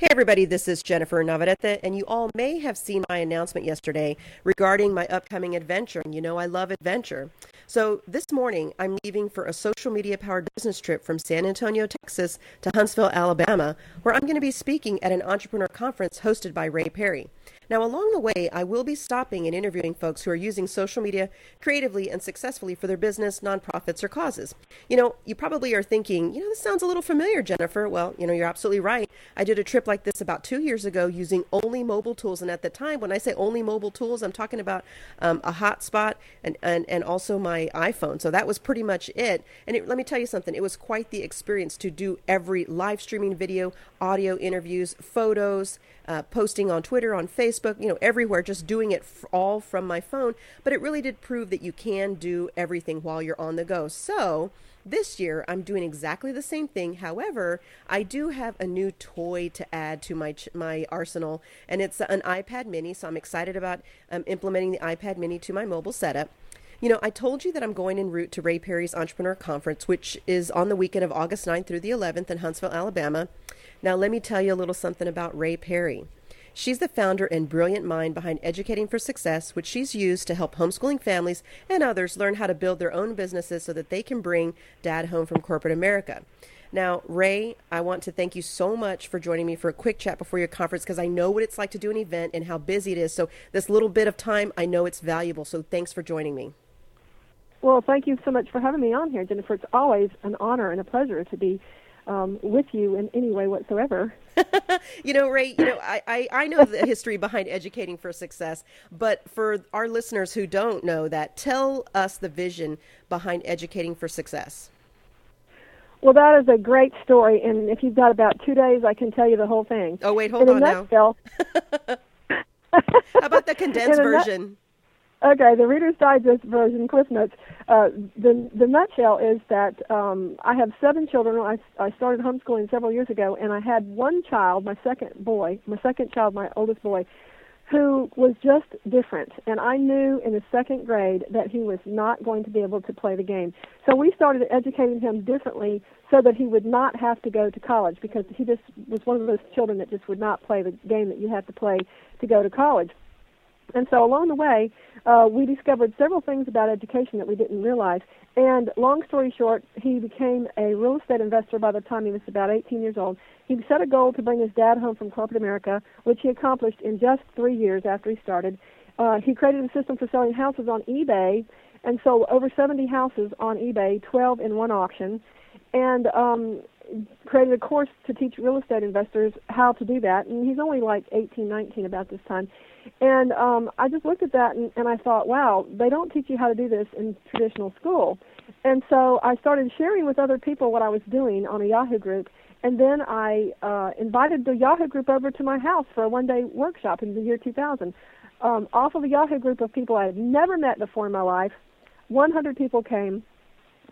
Hey, everybody, this is Jennifer Navarrete, and you all may have seen my announcement yesterday regarding my upcoming adventure. And you know, I love adventure. So, this morning, I'm leaving for a social media powered business trip from San Antonio, Texas to Huntsville, Alabama, where I'm going to be speaking at an entrepreneur conference hosted by Rhea Perry. Now, along the way, I will be stopping and interviewing folks who are using social media creatively and successfully for their business, nonprofits, or causes. You know, you probably are thinking, you know, this sounds a little familiar, Jennifer. Well, you know, you're absolutely right. I did a trip like this about two years ago using only mobile tools. And at the time, when I say only mobile tools, I'm talking about um, a hotspot and, and, and also my iPhone. So that was pretty much it. And it, let me tell you something, it was quite the experience to do every live streaming video, audio interviews, photos, uh, posting on Twitter, on Facebook, you know, everywhere, just doing it all from my phone. But it really did prove that you can do everything while you're on the go. So this year, I'm doing exactly the same thing. However, I do have a new toy to add to my my arsenal, and it's an iPad Mini. So I'm excited about um, implementing the iPad Mini to my mobile setup. You know, I told you that I'm going en route to Rhea Perry's Entrepreneur Conference, which is on the weekend of August 9th through the 11th in Huntsville, Alabama. Now, let me tell you a little something about Rhea Perry. She's the founder and brilliant mind behind Educating for Success, which she's used to help homeschooling families and others learn how to build their own businesses so that they can bring dad home from corporate America. Now, Rhea, I want to thank you so much for joining me for a quick chat before your conference because I know what it's like to do an event and how busy it is. So, this little bit of time, I know it's valuable. So, thanks for joining me. Well, thank you so much for having me on here, Jennifer. It's always an honor and a pleasure to be um, with you in any way whatsoever. you know, Rhea, you know, I, I, I know the history behind educating for success, but for our listeners who don't know that, tell us the vision behind educating for success. Well, that is a great story, and if you've got about two days, I can tell you the whole thing. Oh, wait, hold in on now. How about the condensed version? Okay, the Reader's Digest version, Cliff Notes. Uh, the the nutshell is that um, I have seven children. I I started homeschooling several years ago, and I had one child, my second boy, my second child, my oldest boy, who was just different. And I knew in the second grade that he was not going to be able to play the game. So we started educating him differently so that he would not have to go to college because he just was one of those children that just would not play the game that you have to play to go to college. And so along the way, uh, we discovered several things about education that we didn't realize. And long story short, he became a real estate investor by the time he was about 18 years old. He set a goal to bring his dad home from corporate America, which he accomplished in just three years after he started. Uh, he created a system for selling houses on eBay and sold over 70 houses on eBay, 12 in one auction, and um, created a course to teach real estate investors how to do that. And he's only like 18, 19 about this time. And um, I just looked at that and, and I thought, wow, they don't teach you how to do this in traditional school. And so I started sharing with other people what I was doing on a Yahoo group. And then I uh, invited the Yahoo group over to my house for a one day workshop in the year 2000. Um, off of a Yahoo group of people I had never met before in my life, 100 people came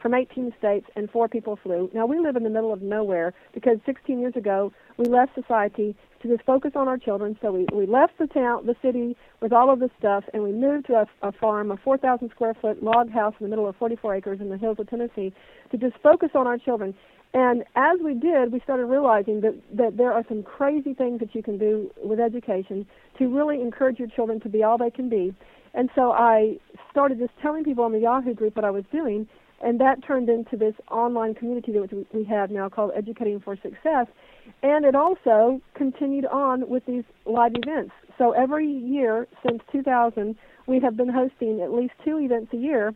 from 18 states and four people flew. Now we live in the middle of nowhere because 16 years ago we left society to just focus on our children. So we, we left the town, the city with all of this stuff, and we moved to a, a farm, a 4,000 square foot log house in the middle of 44 acres in the hills of Tennessee, to just focus on our children. And as we did, we started realizing that, that there are some crazy things that you can do with education to really encourage your children to be all they can be. And so I started just telling people on the Yahoo group what I was doing, and that turned into this online community that we have now called Educating for Success. And it also continued on with these live events. So every year since 2000, we have been hosting at least two events a year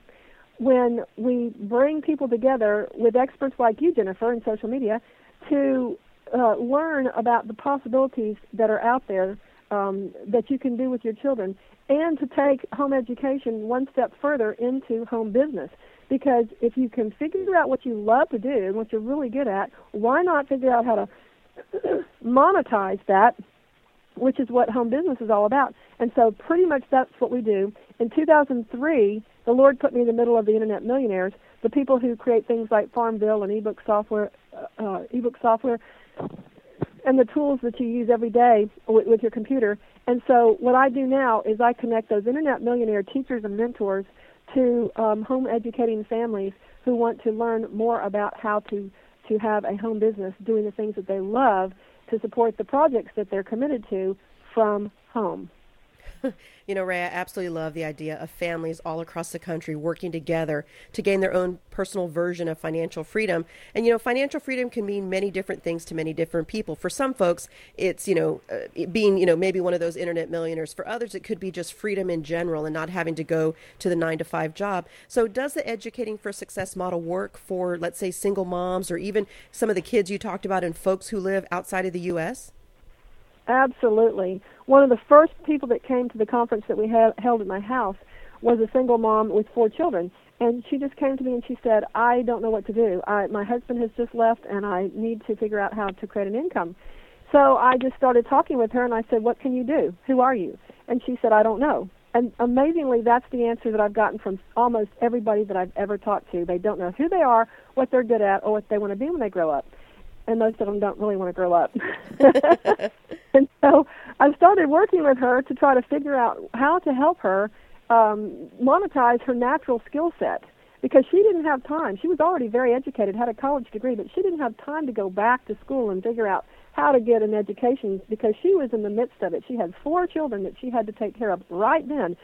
when we bring people together with experts like you, Jennifer, in social media to uh, learn about the possibilities that are out there um, that you can do with your children and to take home education one step further into home business. Because if you can figure out what you love to do and what you're really good at, why not figure out how to monetize that, which is what home business is all about. And so, pretty much that's what we do. In 2003, the Lord put me in the middle of the internet millionaires, the people who create things like Farmville and ebook software, uh, uh ebook software, and the tools that you use every day with, with your computer. And so, what I do now is I connect those internet millionaire teachers and mentors to um, home educating families who want to learn more about how to to have a home business doing the things that they love to support the projects that they're committed to from home. you know, Rhea, I absolutely love the idea of families all across the country working together to gain their own personal version of financial freedom. And, you know, financial freedom can mean many different things to many different people. For some folks, it's, you know, uh, being, you know, maybe one of those internet millionaires. For others, it could be just freedom in general and not having to go to the nine to five job. So, does the Educating for Success model work for, let's say, single moms or even some of the kids you talked about and folks who live outside of the U.S.? Absolutely. One of the first people that came to the conference that we ha- held at my house was a single mom with four children. And she just came to me and she said, I don't know what to do. I, my husband has just left and I need to figure out how to create an income. So I just started talking with her and I said, What can you do? Who are you? And she said, I don't know. And amazingly, that's the answer that I've gotten from almost everybody that I've ever talked to. They don't know who they are, what they're good at, or what they want to be when they grow up and most of them don't really want to grow up. and so I started working with her to try to figure out how to help her um, monetize her natural skill set because she didn't have time. She was already very educated, had a college degree, but she didn't have time to go back to school and figure out how to get an education because she was in the midst of it. She had four children that she had to take care of right then.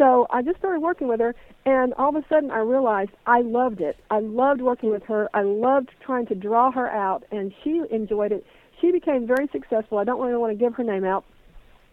So I just started working with her, and all of a sudden I realized I loved it. I loved working with her. I loved trying to draw her out, and she enjoyed it. She became very successful. I don't really want to give her name out,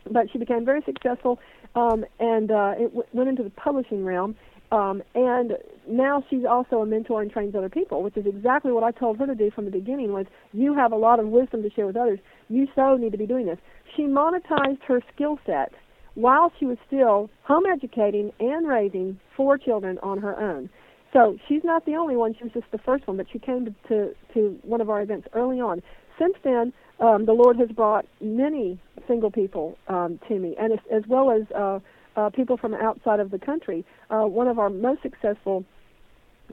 but she became very successful, um, and uh, it w- went into the publishing realm. Um, and now she's also a mentor and trains other people, which is exactly what I told her to do from the beginning. Was you have a lot of wisdom to share with others. You so need to be doing this. She monetized her skill set while she was still home educating and raising four children on her own. So she's not the only one. She was just the first one, but she came to, to, to one of our events early on. Since then, um, the Lord has brought many single people um, to me, and as, as well as uh, uh, people from outside of the country. Uh, one of our most successful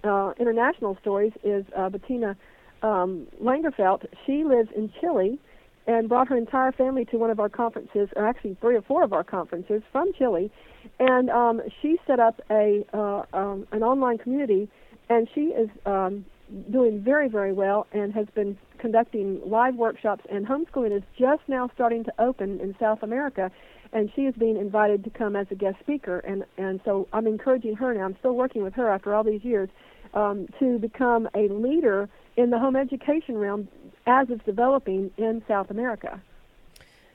uh, international stories is uh, Bettina um, Langerfeld. She lives in Chile and brought her entire family to one of our conferences, or actually three or four of our conferences from Chile. And um, she set up a uh, um, an online community, and she is um, doing very very well and has been conducting live workshops. And homeschooling is just now starting to open in South America, and she is being invited to come as a guest speaker. And and so I'm encouraging her now. I'm still working with her after all these years um, to become a leader in the home education realm as it's developing in South America.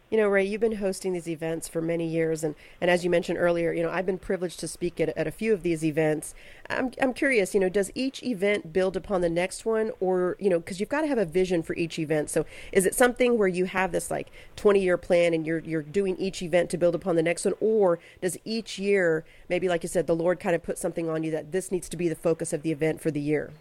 You know, Rhea, you've been hosting these events for many years, and, and as you mentioned earlier, you know, I've been privileged to speak at, at a few of these events. I'm, I'm curious, you know, does each event build upon the next one, or, you know, because you've got to have a vision for each event. So is it something where you have this like 20 year plan and you're, you're doing each event to build upon the next one, or does each year, maybe like you said, the Lord kind of put something on you that this needs to be the focus of the event for the year?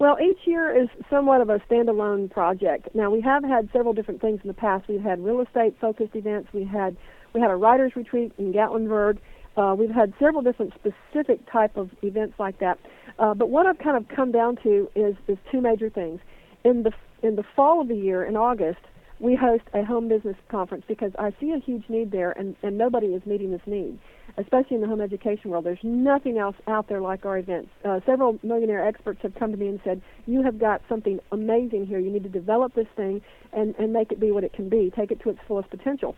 Well, each year is somewhat of a standalone project. Now, we have had several different things in the past. We've had real estate focused events. We had we had a writers retreat in Gatlinburg. Uh, we've had several different specific type of events like that. Uh, but what I've kind of come down to is is two major things. In the in the fall of the year, in August, we host a home business conference because I see a huge need there, and, and nobody is meeting this need, especially in the home education world. There's nothing else out there like our events. Uh, several millionaire experts have come to me and said, You have got something amazing here. You need to develop this thing and, and make it be what it can be, take it to its fullest potential.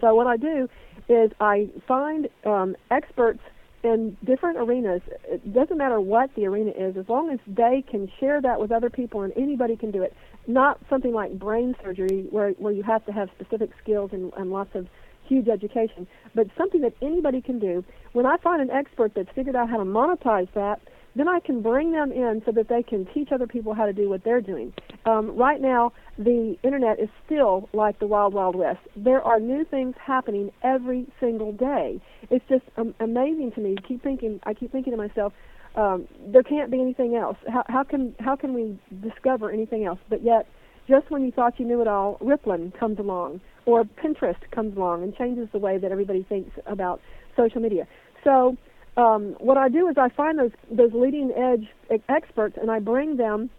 So, what I do is I find um, experts in different arenas. It doesn't matter what the arena is, as long as they can share that with other people and anybody can do it. Not something like brain surgery where where you have to have specific skills and, and lots of huge education, but something that anybody can do. When I find an expert that's figured out how to monetize that, then I can bring them in so that they can teach other people how to do what they're doing. Um, right now, the internet is still like the wild, wild west. There are new things happening every single day. It's just um, amazing to me. Keep thinking. I keep thinking to myself, um, there can't be anything else. How, how can how can we discover anything else? But yet, just when you thought you knew it all, Rippling comes along, or Pinterest comes along and changes the way that everybody thinks about social media. So um, what I do is I find those those leading edge experts and I bring them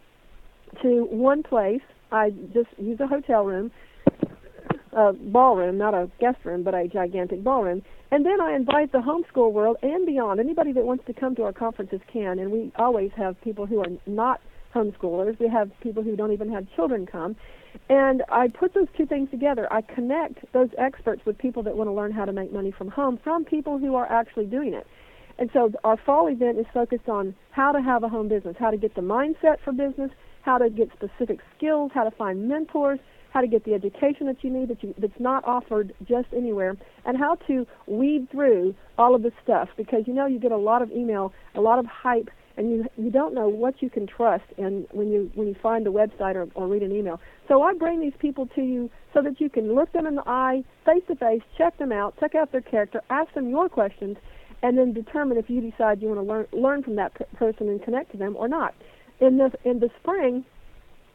to one place. I just use a hotel room, a ballroom, not a guest room, but a gigantic ballroom. And then I invite the homeschool world and beyond. Anybody that wants to come to our conferences can, and we always have people who are not homeschoolers. We have people who don't even have children come. And I put those two things together. I connect those experts with people that want to learn how to make money from home from people who are actually doing it. And so our fall event is focused on how to have a home business, how to get the mindset for business, how to get specific skills, how to find mentors, how to get the education that you need that you, that's not offered just anywhere, and how to weed through all of this stuff because you know you get a lot of email, a lot of hype, and you you don't know what you can trust and when you when you find a website or, or read an email. So I bring these people to you so that you can look them in the eye, face to face, check them out, check out their character, ask them your questions, and then determine if you decide you want to learn learn from that person and connect to them or not. In the in the spring,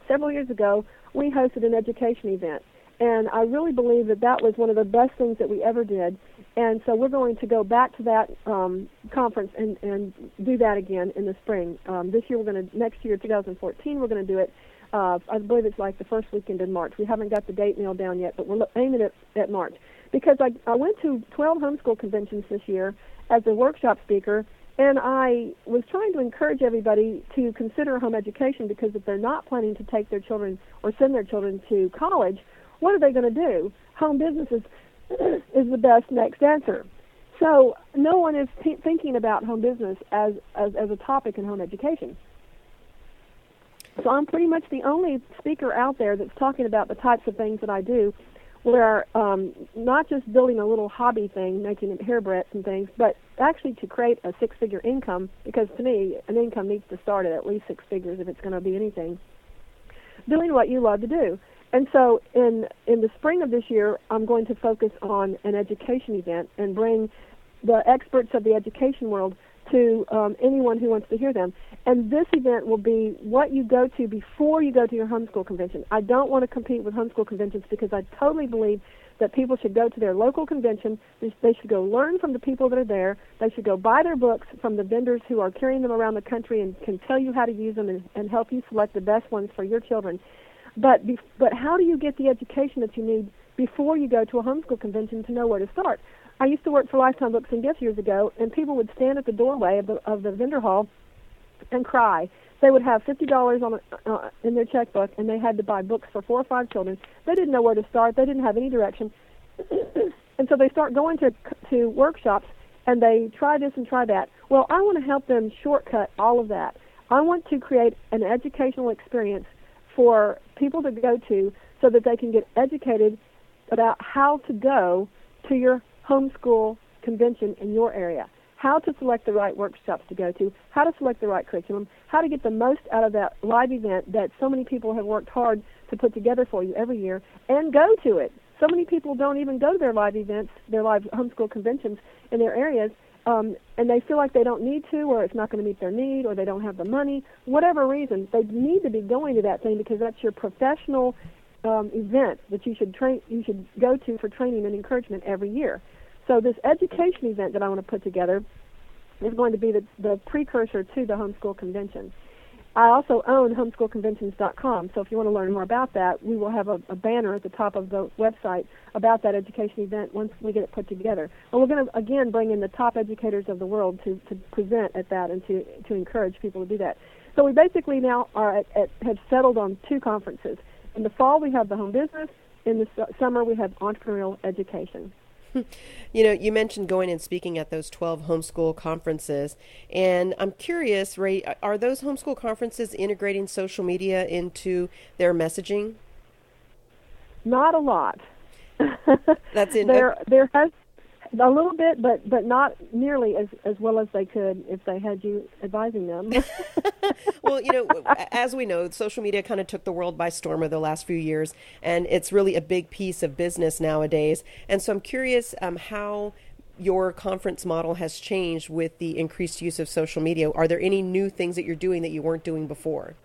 several years ago, we hosted an education event. And I really believe that that was one of the best things that we ever did. And so we're going to go back to that um, conference and, and do that again in the spring. Um, this year we're going to, next year, 2014, we're going to do it. Uh, I believe it's like the first weekend in March. We haven't got the date nailed down yet, but we're aiming at, at March. Because I, I went to 12 homeschool conventions this year as a workshop speaker, and I was trying to encourage everybody to consider home education because if they're not planning to take their children or send their children to college, what are they going to do? Home business is, the best next answer. So no one is t- thinking about home business as, as, as a topic in home education. So I'm pretty much the only speaker out there that's talking about the types of things that I do where um, not just building a little hobby thing, making hairbreadths and things, but actually to create a six-figure income. Because to me, an income needs to start at at least six figures if it's going to be anything. Doing what you love to do, and so in in the spring of this year, I'm going to focus on an education event and bring the experts of the education world to um, anyone who wants to hear them. And this event will be what you go to before you go to your homeschool convention. I don't want to compete with homeschool conventions because I totally believe that people should go to their local convention. They should go learn from the people that are there. They should go buy their books from the vendors who are carrying them around the country and can tell you how to use them and, and help you select the best ones for your children. But be, but how do you get the education that you need before you go to a homeschool convention to know where to start? I used to work for Lifetime Books and Gifts years ago, and people would stand at the doorway of the, of the vendor hall and cry. They would have fifty dollars on uh, in their checkbook, and they had to buy books for four or five children. They didn't know where to start. They didn't have any direction, and so they start going to to workshops and they try this and try that. Well, I want to help them shortcut all of that. I want to create an educational experience for people to go to so that they can get educated about how to go to your homeschool convention in your area, how to select the right workshops to go to, how to select the right curriculum, how to get the most out of that live event that so many people have worked hard to put together for you every year, and go to it. So many people don't even go to their live events, their live homeschool conventions in their areas, um, and they feel like they don't need to, or it's not going to meet their need, or they don't have the money, whatever reason, they need to be going to that thing because that's your professional um, event that you should train, you should go to for training and encouragement every year. So this education event that I want to put together is going to be the, the precursor to the homeschool convention. I also own homeschoolconventions.com, so if you want to learn more about that, we will have a, a, banner at the top of the website about that education event once we get it put together. And we're going to, again, bring in the top educators of the world to, to present at that and to, to encourage people to do that. So we basically now are at, at, have settled on two conferences. In the fall, we have the home business. In the su- summer, we have entrepreneurial education. You know, you mentioned going and speaking at those 12 homeschool conferences. And I'm curious, Rhea, are those homeschool conferences integrating social media into their messaging? Not a lot. That's in there. There has a little bit, but but not nearly as as well as they could if they had you advising them. well, you know, as we know, social media kind of took the world by storm over the last few years, and it's really a big piece of business nowadays. And so I'm curious um, how your conference model has changed with the increased use of social media. Are there any new things that you're doing that you weren't doing before?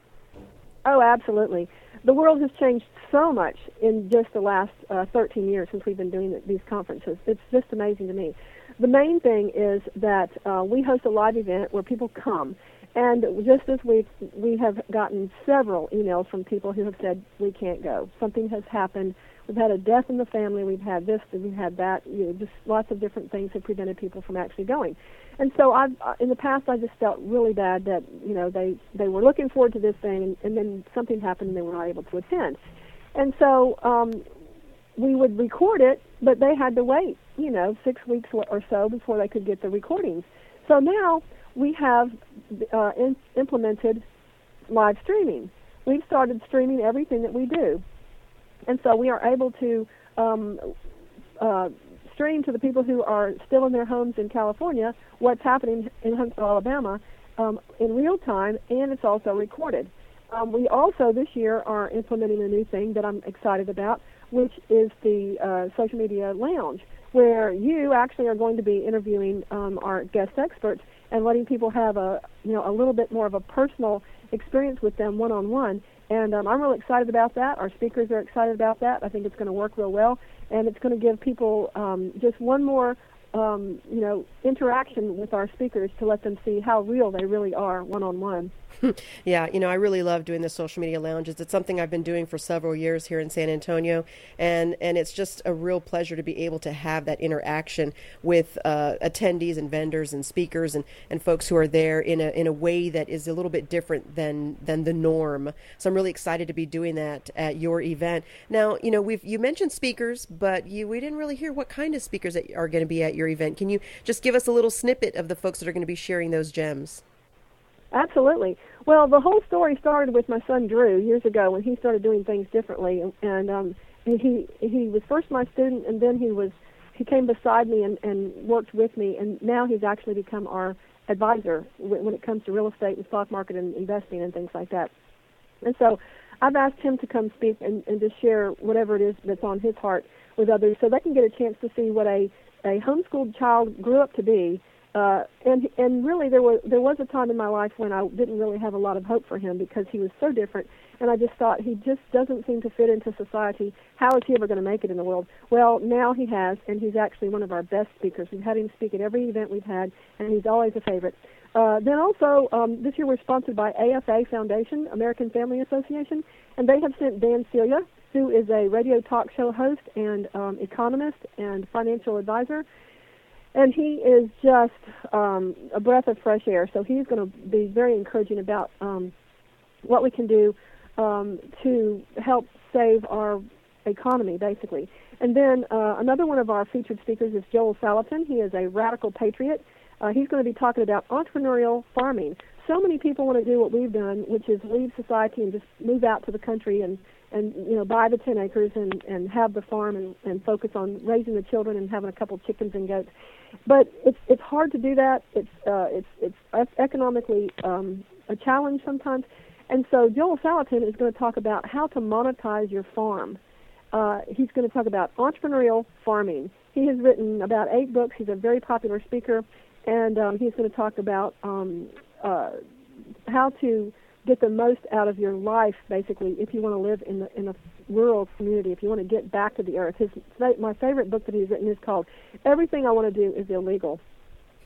Oh, absolutely. The world has changed so much in just the last uh, 13 years since we've been doing these conferences. It's just amazing to me. The main thing is that uh, we host a live event where people come And just this week, we have gotten several emails from people who have said, we can't go. Something has happened. We've had a death in the family. We've had this, we've had that. You know, just lots of different things have prevented people from actually going. And so I've, uh, in the past, I just felt really bad that, you know, they, they were looking forward to this thing and, and then something happened and they were not able to attend. And so um, we would record it, but they had to wait, you know, six weeks or so before they could get the recordings. So now we have uh, in, implemented live streaming. We've started streaming everything that we do, and so we are able to um, uh, stream to the people who are still in their homes in California what's happening in Huntsville, Alabama, um, in real time, and it's also recorded. Um, we also this year are implementing a new thing that I'm excited about, which is the uh, social media lounge, where you actually are going to be interviewing um, our guest experts and letting people have a you know a little bit more of a personal experience with them one on one. And um, I'm really excited about that. Our speakers are excited about that. I think it's going to work real well, and it's going to give people um, just one more um, you know interaction with our speakers to let them see how real they really are one on one. yeah, you know, I really love doing the social media lounges. It's something I've been doing for several years here in San Antonio, and and it's just a real pleasure to be able to have that interaction with uh, attendees and vendors and speakers and, and folks who are there in a in a way that is a little bit different than than the norm. So I'm really excited to be doing that at your event. Now, you know, we've you mentioned speakers, but you we didn't really hear what kind of speakers that are going to be at your event. Can you just give us a little snippet of the folks that are going to be sharing those gems? Absolutely. Well, the whole story started with my son Drew years ago when he started doing things differently, and um, he he was first my student, and then he was he came beside me and, and worked with me, and now he's actually become our advisor when it comes to real estate and stock market and investing and things like that. And so I've asked him to come speak and, and just share whatever it is that's on his heart with others so they can get a chance to see what a, a homeschooled child grew up to be uh, and and really there was there was a time in my life when I didn't really have a lot of hope for him because he was so different, and I just thought he just doesn't seem to fit into society. How is he ever going to make it in the world? Well, now he has, and he's actually one of our best speakers. We've had him speak at every event we've had, and he's always a favorite. Uh, then also um, this year we're sponsored by AFA Foundation, American Family Association, and they have sent Dan Celia, who is a radio talk show host and um, economist and financial advisor and he is just um, a breath of fresh air. So he's going to be very encouraging about um, what we can do um, to help save our economy, basically. And then uh, another one of our featured speakers is Joel Salatin. He is a radical patriot. Uh, he's going to be talking about entrepreneurial farming. So many people want to do what we've done, which is leave society and just move out to the country and and you know buy the 10 acres and and have the farm and and focus on raising the children and having a couple chickens and goats but it's it's hard to do that. It's uh, it's it's economically um, a challenge sometimes. And so Joel Salatin is going to talk about how to monetize your farm. Uh, he's going to talk about entrepreneurial farming. He has written about eight books. He's a very popular speaker, and um, he's going to talk about um, uh, how to get the most out of your life, basically, if you want to live in the in a rural community, if you want to get back to the earth. His my favorite book that he's written is called "Everything I Want to Do Is Illegal."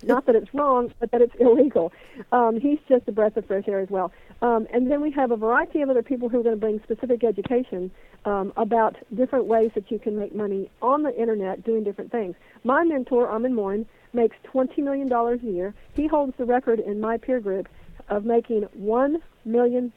Not that it's wrong, but that it's illegal. Um, he's just a breath of fresh air as well. Um, and then we have a variety of other people who are going to bring specific education um, about different ways that you can make money on the internet doing different things. My mentor, Armand Morin, makes $20 million a year. He holds the record in my peer group of making $1 million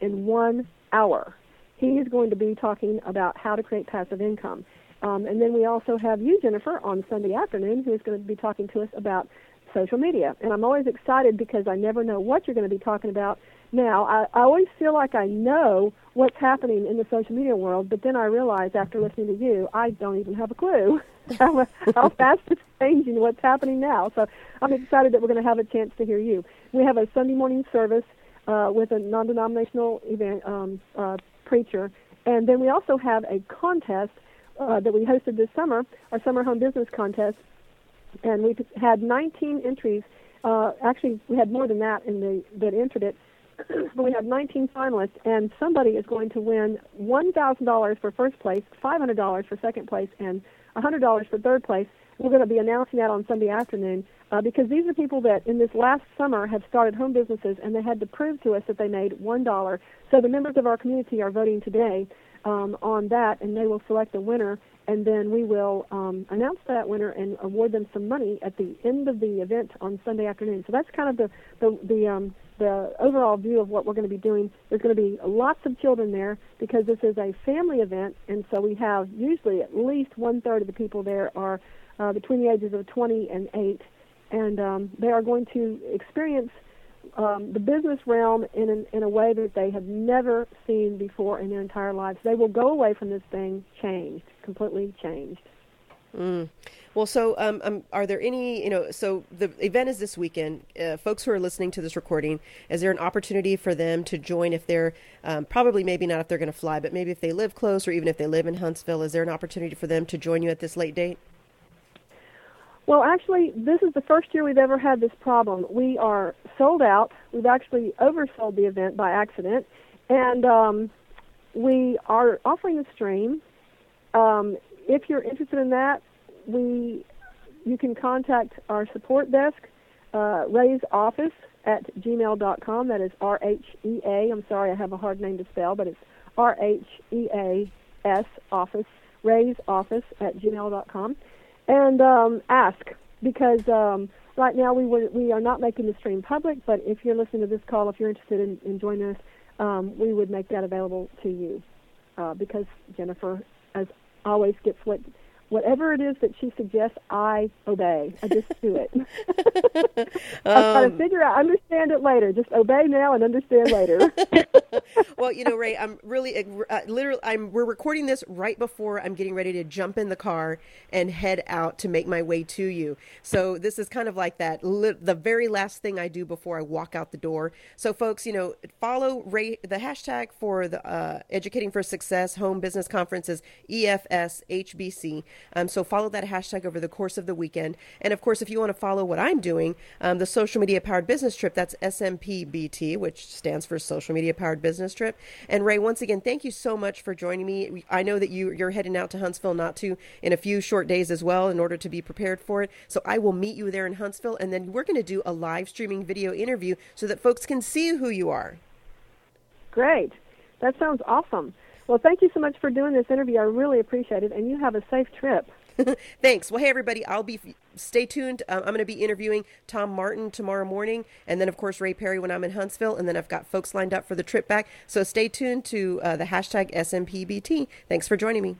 in one hour. He is going to be talking about how to create passive income. Um, and then we also have you, Jennifer, on Sunday afternoon, who is going to be talking to us about social media. And I'm always excited because I never know what you're going to be talking about. Now, I, I always feel like I know what's happening in the social media world, but then I realize after listening to you, I don't even have a clue how, how fast it's changing, what's happening now. So I'm excited that we're going to have a chance to hear you. We have a Sunday morning service uh, with a non-denominational event um, uh, preacher, and then we also have a contest uh, that we hosted this summer, our summer home business contest, and we've had 19 entries. Uh, actually, we had more than that in the that entered it, we have 19 finalists, and somebody is going to win $1,000 for first place, $500 for second place, and $100 for third place we're going to be announcing that on Sunday afternoon uh, because these are people that in this last summer have started home businesses and they had to prove to us that they made one dollar. So the members of our community are voting today um, on that, and they will select a winner, and then we will um, announce that winner and award them some money at the end of the event on Sunday afternoon. So that's kind of the the the, um, the overall view of what we're going to be doing. There's going to be lots of children there because this is a family event, and so we have usually at least one third of the people there are uh, between the ages of 20 and 8 and um, they are going to experience um, the business realm in, an, in a way that they have never seen before in their entire lives. They will go away from this thing changed, completely changed. Mm. Well, so um, um, are there any, you know, so the event is this weekend. Uh, folks who are listening to this recording, is there an opportunity for them to join if they're um, probably maybe not if they're going to fly, but maybe if they live close or even if they live in Huntsville, is there an opportunity for them to join you at this late date? Well, actually, this is the first year we've ever had this problem. We are sold out. We've actually oversold the event by accident, and um, we are offering a stream. Um, if you're interested in that, we you can contact our support desk, uh, Rhea's office at gmail.com. That is R H E A. I'm sorry, I have a hard name to spell, but it's R H E A S office. Rhea's office at gmail.com and um, ask because um, right now we were, we are not making the stream public. But if you're listening to this call, if you're interested in, in joining us, um, we would make that available to you uh, because Jennifer, as always, gets what whatever it is that she suggests, I obey. I just do it. I try to um, figure out, understand it later. Just obey now and understand later. well, you know, Rhea, I'm really, uh, literally, I'm. We're recording this right before I'm getting ready to jump in the car and head out to make my way to you. So this is kind of like that, li- the very last thing I do before I walk out the door. So, folks, you know, follow Rhea. The hashtag for the uh, Educating for Success Home Business Conference is EFSHBC. Um, so follow that hashtag over the course of the weekend. And of course, if you want to follow what I'm doing, um, the Social Media Powered Business Trip, that's SMPBT, which stands for Social Media Powered Business Trip. And Rhea, once again, thank you so much for joining me. I know that you, you're heading out to Huntsville not to in a few short days as well in order to be prepared for it. So I will meet you there in Huntsville, and then we're going to do a live streaming video interview so that folks can see who you are. Great. That sounds awesome. Well, thank you so much for doing this interview. I really appreciate it, and you have a safe trip. Thanks. Well, hey everybody, I'll be stay tuned. Um, I'm going to be interviewing Tom Martin tomorrow morning, and then of course Rhea Perry when I'm in Huntsville, and then I've got folks lined up for the trip back. So stay tuned to uh, the hashtag SMPBT. Thanks for joining me.